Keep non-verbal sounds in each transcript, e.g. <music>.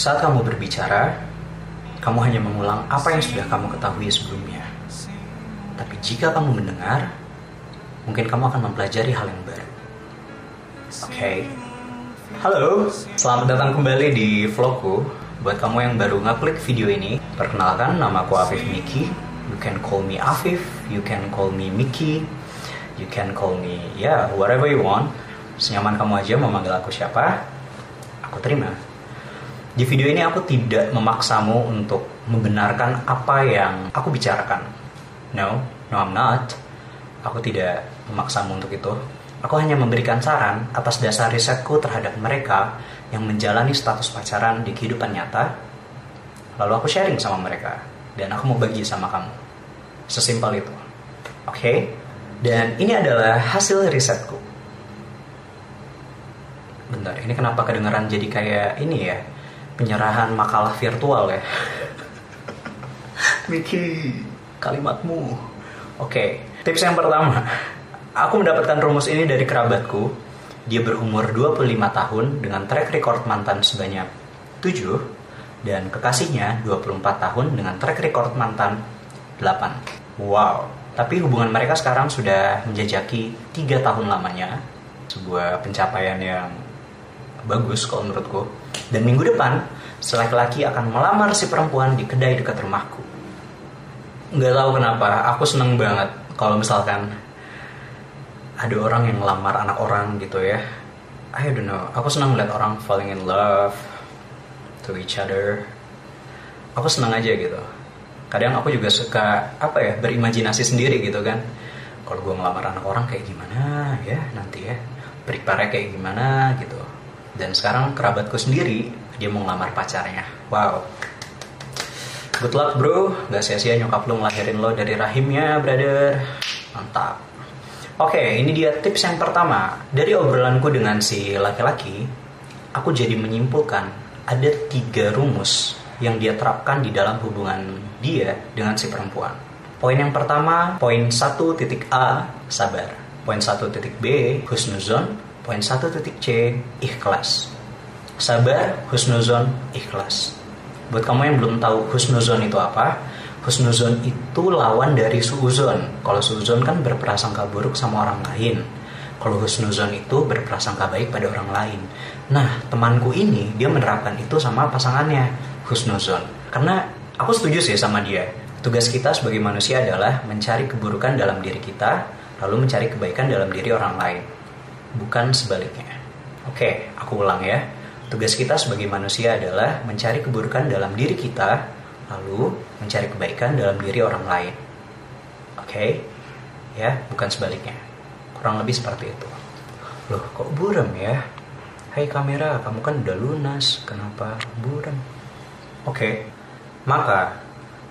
Saat kamu berbicara, kamu hanya mengulang apa yang sudah kamu ketahui sebelumnya. Tapi jika kamu mendengar, mungkin kamu akan mempelajari hal yang baru. Oke. Okay. Halo, selamat datang kembali di vlogku. Buat kamu yang baru ngeklik video ini, perkenalkan nama aku Afif Miki. You can call me Afif, you can call me Miki, you can call me ya yeah, whatever you want. Senyaman kamu aja mau manggil aku siapa, aku terima. Di video ini aku tidak memaksamu untuk membenarkan apa yang aku bicarakan. No, no I'm not. Aku tidak memaksamu untuk itu. Aku hanya memberikan saran atas dasar risetku terhadap mereka yang menjalani status pacaran di kehidupan nyata. Lalu aku sharing sama mereka dan aku mau bagi sama kamu. Sesimpel itu. Oke? Okay? Dan ini adalah hasil risetku. Bentar, ini kenapa kedengaran jadi kayak ini ya? Penyerahan makalah virtual ya. Miki, kalimatmu. Oke, okay. tips yang pertama Aku mendapatkan rumus ini dari kerabatku. Dia berumur 25 tahun dengan track record mantan sebanyak 7 dan kekasihnya 24 tahun dengan track record mantan 8. Wow. Tapi hubungan mereka sekarang sudah menjajaki 3 tahun lamanya. Sebuah pencapaian yang bagus kalau menurutku. Dan minggu depan, si laki-laki akan melamar si perempuan di kedai dekat rumahku. Nggak tahu kenapa, aku seneng banget kalau misalkan ada orang yang ngelamar anak orang gitu ya. I don't know aku senang melihat orang falling in love to each other. Aku senang aja gitu. Kadang aku juga suka apa ya berimajinasi sendiri gitu kan. Kalau gue ngelamar anak orang kayak gimana ya nanti ya? Prepare kayak gimana gitu dan sekarang kerabatku sendiri dia mau ngelamar pacarnya wow good luck bro gak sia-sia nyokap lo ngelahirin lo dari rahimnya brother mantap Oke, ini dia tips yang pertama. Dari obrolanku dengan si laki-laki, aku jadi menyimpulkan ada tiga rumus yang dia terapkan di dalam hubungan dia dengan si perempuan. Poin yang pertama, poin 1 titik A, sabar. Poin 1 titik B, husnuzon. Poin 1 titik C, ikhlas. Sabar, husnuzon, ikhlas. Buat kamu yang belum tahu husnuzon itu apa, husnuzon itu lawan dari suuzon. Kalau suuzon kan berprasangka buruk sama orang lain. Kalau husnuzon itu berprasangka baik pada orang lain. Nah, temanku ini dia menerapkan itu sama pasangannya, husnuzon. Karena aku setuju sih sama dia. Tugas kita sebagai manusia adalah mencari keburukan dalam diri kita, lalu mencari kebaikan dalam diri orang lain. Bukan sebaliknya. Oke, aku ulang ya. Tugas kita sebagai manusia adalah mencari keburukan dalam diri kita, lalu mencari kebaikan dalam diri orang lain. Oke, ya, bukan sebaliknya. Kurang lebih seperti itu. Loh, kok buram ya? Hai kamera, kamu kan udah lunas, kenapa buram? Oke, maka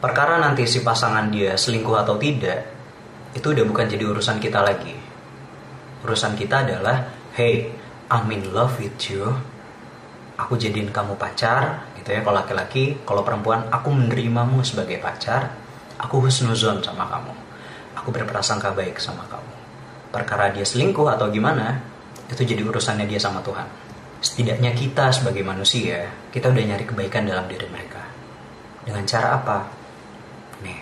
perkara nanti si pasangan dia selingkuh atau tidak, itu udah bukan jadi urusan kita lagi. Urusan kita adalah, hey, I'm in love with you. Aku jadiin kamu pacar, gitu ya. Kalau laki-laki kalau perempuan aku menerimamu sebagai pacar. Aku husnuzon sama kamu. Aku berprasangka baik sama kamu. Perkara dia selingkuh atau gimana itu jadi urusannya dia sama Tuhan. Setidaknya kita sebagai manusia kita udah nyari kebaikan dalam diri mereka. Dengan cara apa? Nih.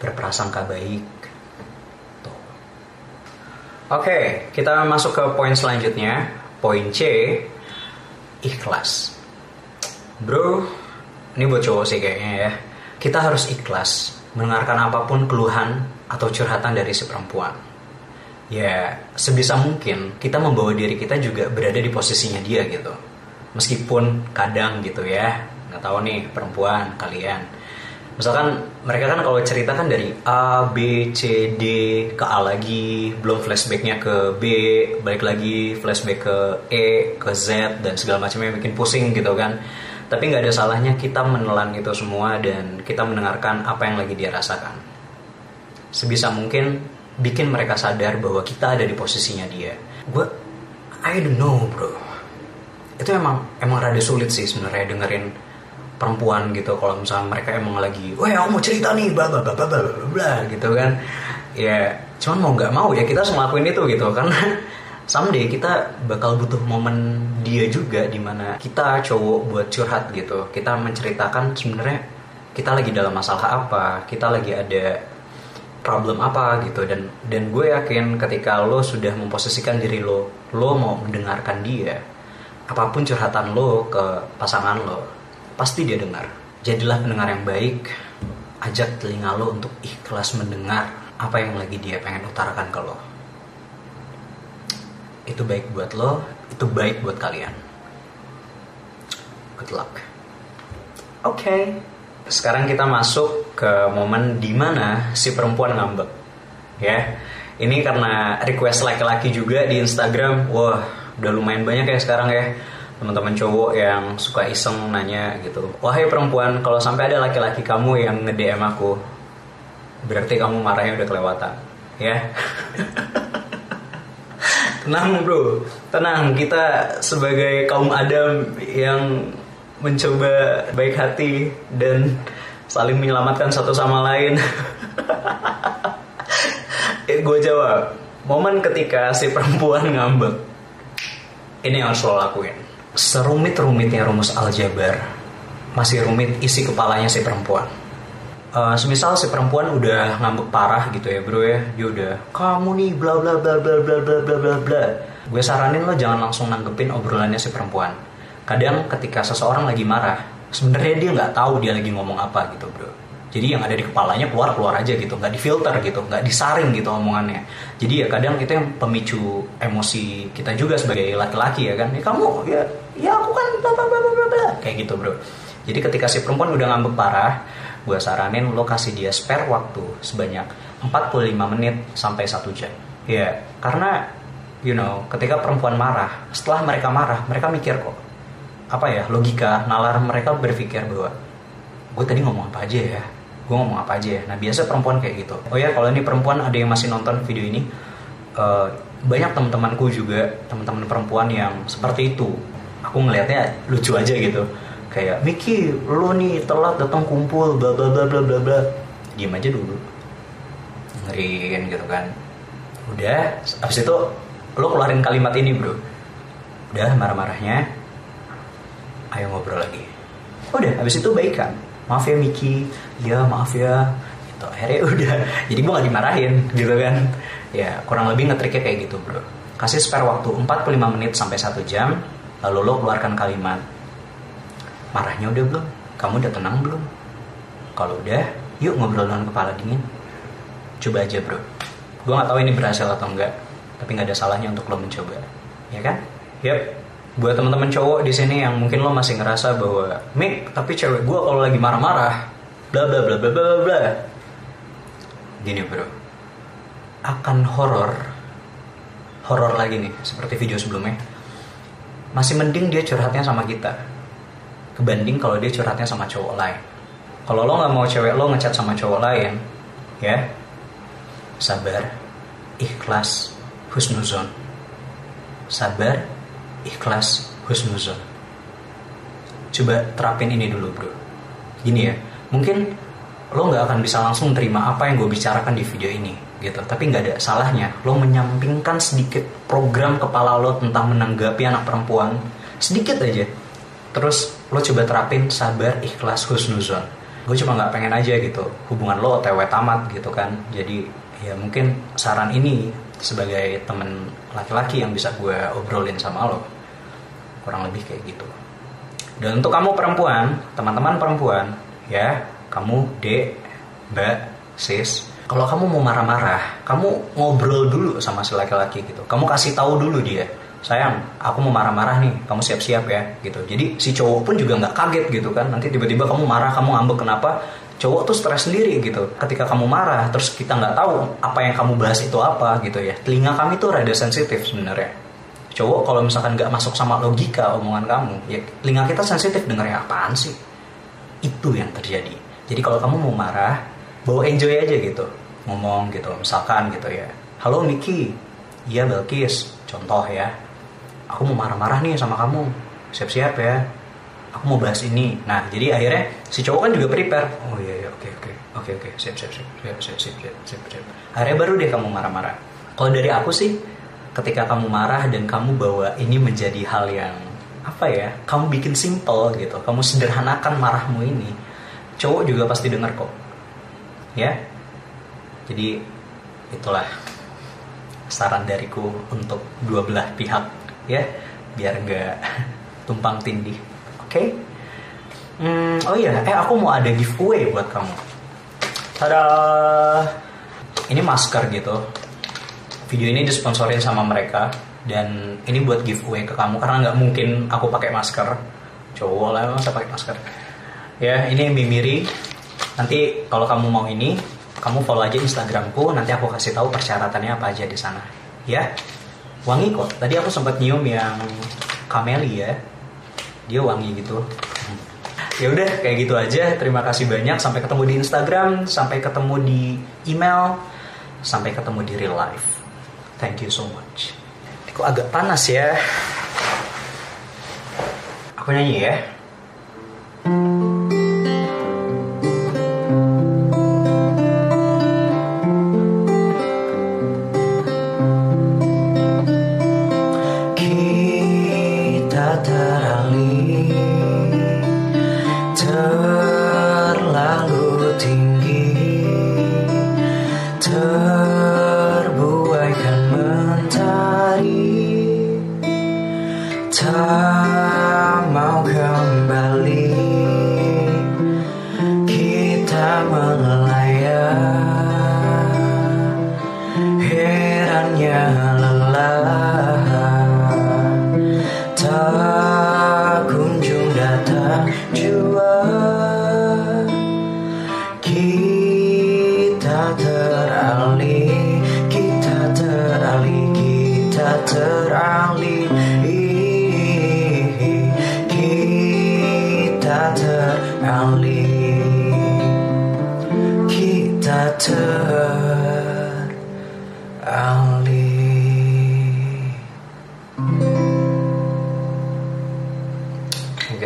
Berprasangka baik oke kita masuk ke poin selanjutnya poin C ikhlas Bro, ini buat cowok sih kayaknya ya. Kita harus ikhlas mendengarkan apa pun keluhan atau curhatan dari si perempuan. Ya, sebisa mungkin kita membawa diri kita juga berada di posisinya dia gitu. Meskipun kadang gitu ya, nggak tahu nih perempuan kalian. Misalkan mereka kan kalau cerita kan dari A, B, C, D ke A lagi, belum flashbacknya ke B, balik lagi flashback ke E, ke Z dan segala macamnya bikin pusing gitu kan. Tapi nggak ada salahnya kita menelan itu semua dan kita mendengarkan apa yang lagi dia rasakan. Sebisa mungkin bikin mereka sadar bahwa kita ada di posisinya dia. Gue I don't know bro. Itu emang emang rada sulit sih sebenarnya dengerin perempuan gitu kalau misalnya mereka emang lagi wah aku mau cerita nih bla bla bla bla bla bla gitu kan. Ya cuman mau nggak mau ya kita harus ngelakuin itu gitu <laughs> karena someday kita bakal butuh momen dia juga di mana kita cowok buat curhat gitu. Kita menceritakan sebenarnya kita lagi dalam masalah apa kita lagi ada problem apa gitu. Dan dan gue yakin ketika lo sudah memposisikan diri lo lo mau mendengarkan dia apa pun curhatan lo ke pasangan lo pasti dia dengar. Jadilah pendengar yang baik. Ajak telinga lo untuk ikhlas mendengar apa yang lagi dia pengen utarakan ke lo. Itu baik buat lo itu baik buat kalian. Good luck. Oke. Okay. sekarang kita masuk ke momen di mana si perempuan ngambek ya. Ini karena request laki-laki juga di Instagram. Wah udah lumayan banyak ya sekarang ya teman-teman cowok yang suka iseng nanya gitu. Wahai perempuan kalau sampai ada laki-laki kamu yang nge-DM aku berarti kamu marahnya udah kelewatan ya? <laughs> Tenang bro. Tenang. Kita sebagai kaum adam yang mencoba baik hati dan saling menyelamatkan satu sama lain. <laughs> Eh, gue jawab. Momen ketika si perempuan ngambek ini yang harus lo lakuin serumit-rumitnya rumus aljabar masih rumit isi kepalanya si perempuan. Uh, semisal si perempuan udah ngambek parah gitu ya bro ya dia udah kamu nih bla bla bla bla bla bla bla bla bla. Gue saranin lo jangan langsung nanggepin obrolannya si perempuan. Kadang ketika seseorang lagi marah sebenarnya dia nggak tahu dia lagi ngomong apa gitu bro jadi yang ada di kepalanya keluar keluar aja gitu nggak difilter gitu nggak disaring gitu omongannya jadi ya kadang itu yang pemicu emosi kita juga sebagai laki-laki ya kan ya kamu ya ya aku kan bla bla bla bla kayak gitu bro jadi ketika si perempuan udah ngambek parah gue saranin lo kasih dia spare waktu sebanyak 45 menit sampai 1 jam. Ya, karena you know, ketika perempuan marah, setelah mereka marah, mereka mikir kok. Apa ya, logika, nalar mereka berpikir bahwa gue tadi ngomong apa aja ya? Gue ngomong apa aja ya? Nah, biasa perempuan kayak gitu. Oh ya, kalau ini perempuan ada yang masih nonton video ini, uh, banyak teman-temanku juga, teman-teman perempuan yang seperti itu. Aku ngelihatnya lucu aja gitu. Kayak Miki lo nih telat datang kumpul bla bla bla bla bla bla. Diem aja dulu. Ngeriin gitu kan. Udah abis itu lo keluarin kalimat ini bro. Udah marah-marahnya. Ayo ngobrol lagi. Udah abis itu baik kan maaf ya Miki. Ya maaf ya. Gitu. Akhirnya <laughs> udah jadi gue gak dimarahin gitu kan. Ya kurang lebih ngetriknya kayak gitu bro. Kasih spare waktu 45 menit sampai 1 jam lalu lo keluarkan kalimat marahnya udah belum? Kamu udah tenang belum? Kalau udah yuk ngobrol dengan kepala dingin. Coba aja bro. Gue nggak tahu ini berhasil atau enggak tapi nggak ada salahnya untuk lo mencoba. Ya kan? Yep buat teman-teman cowok di sini yang mungkin lo masih ngerasa bahwa Mik tapi cewek gue kalau lagi marah-marah bla bla bla bla bla bla. Gini bro. Akan horor horor lagi nih seperti video sebelumnya. Masih mending dia curhatnya sama kita kebanding kalau dia curhatnya sama cowok lain. Kalau lo nggak mau cewek lo ngechat sama cowok lain ya sabar ikhlas husnuzon. Sabar ikhlas husnuzon. Coba terapin ini dulu bro. Gini ya mungkin lo nggak akan bisa langsung terima apa yang gue bicarakan di video ini gitu. Tapi nggak ada salahnya lo menyampingkan sedikit program kepala lo tentang menanggapi anak perempuan. Sedikit aja. Terus lo coba terapin sabar ikhlas husnuzon. Gue cuma nggak pengen aja gitu hubungan lo otw tamat gitu kan. Jadi ya mungkin saran ini sebagai temen laki-laki yang bisa gue obrolin sama lo. Kurang lebih kayak gitu. Dan untuk kamu perempuan teman-teman perempuan ya kamu dek mbak sis kalau kamu mau marah-marah kamu ngobrol dulu sama si laki-laki gitu. Kamu kasih tahu dulu dia sayang aku mau marah-marah nih kamu siap-siap ya gitu. Jadi si cowok pun juga nggak kaget gitu kan. Nanti tiba-tiba kamu marah kamu ngambek kenapa cowok tuh stres sendiri gitu. Ketika kamu marah terus kita nggak tahu apa yang kamu bahas itu apa gitu ya. Telinga kami tuh rada sensitif sebenarnya. Cowok kalau misalkan nggak masuk sama logika omongan kamu ya telinga kita sensitif dengarnya apaan sih? Itu yang terjadi. Jadi kalau kamu mau marah bawa enjoy aja gitu. Ngomong gitu misalkan gitu ya. Halo Miki iya Belkis contoh ya aku mau marah-marah nih sama kamu. Siap-siap ya aku mau bahas ini. Nah jadi akhirnya si cowok kan juga prepare. Oh iya iya oke oke oke oke. Siap siap siap siap siap siap siap siap siap akhirnya baru deh kamu marah-marah. Kalau dari aku sih ketika kamu marah dan kamu bawa ini menjadi hal yang apa ya kamu bikin simple gitu kamu sederhanakan marahmu ini cowok juga pasti dengar kok. Ya? Jadi itulah saran dariku untuk dua belah pihak ya? Biar nggak tumpang tindih okay? hmm, oh iya. Eh aku mau ada giveaway buat kamu. Tada. Ini masker gitu. Video ini disponsorin sama mereka. Dan ini buat giveaway ke kamu. Karena nggak mungkin aku pakai masker. Cowok lah masa pakai masker? Ya ini Mimiri. Nanti kalau kamu mau ini kamu follow aja Instagramku. Nanti aku kasih tahu persyaratannya apa aja di sana. Ya. Wangi kok. Tadi aku sempat nyium yang kameli ya dia wangi gitu ya udah kayak gitu aja terima kasih banyak sampai ketemu di Instagram sampai ketemu di email sampai ketemu di real life Thank you so much. Kok agak panas ya? Aku nyanyi ya. Kita herannya lelah tak kunjung datang jua. Kita teralih kita teralih kita teralih. Kita teralih kita teralih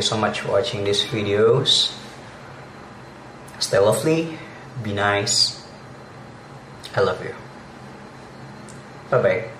you so much for watching these videos. Stay lovely, be nice. I love you. Bye bye.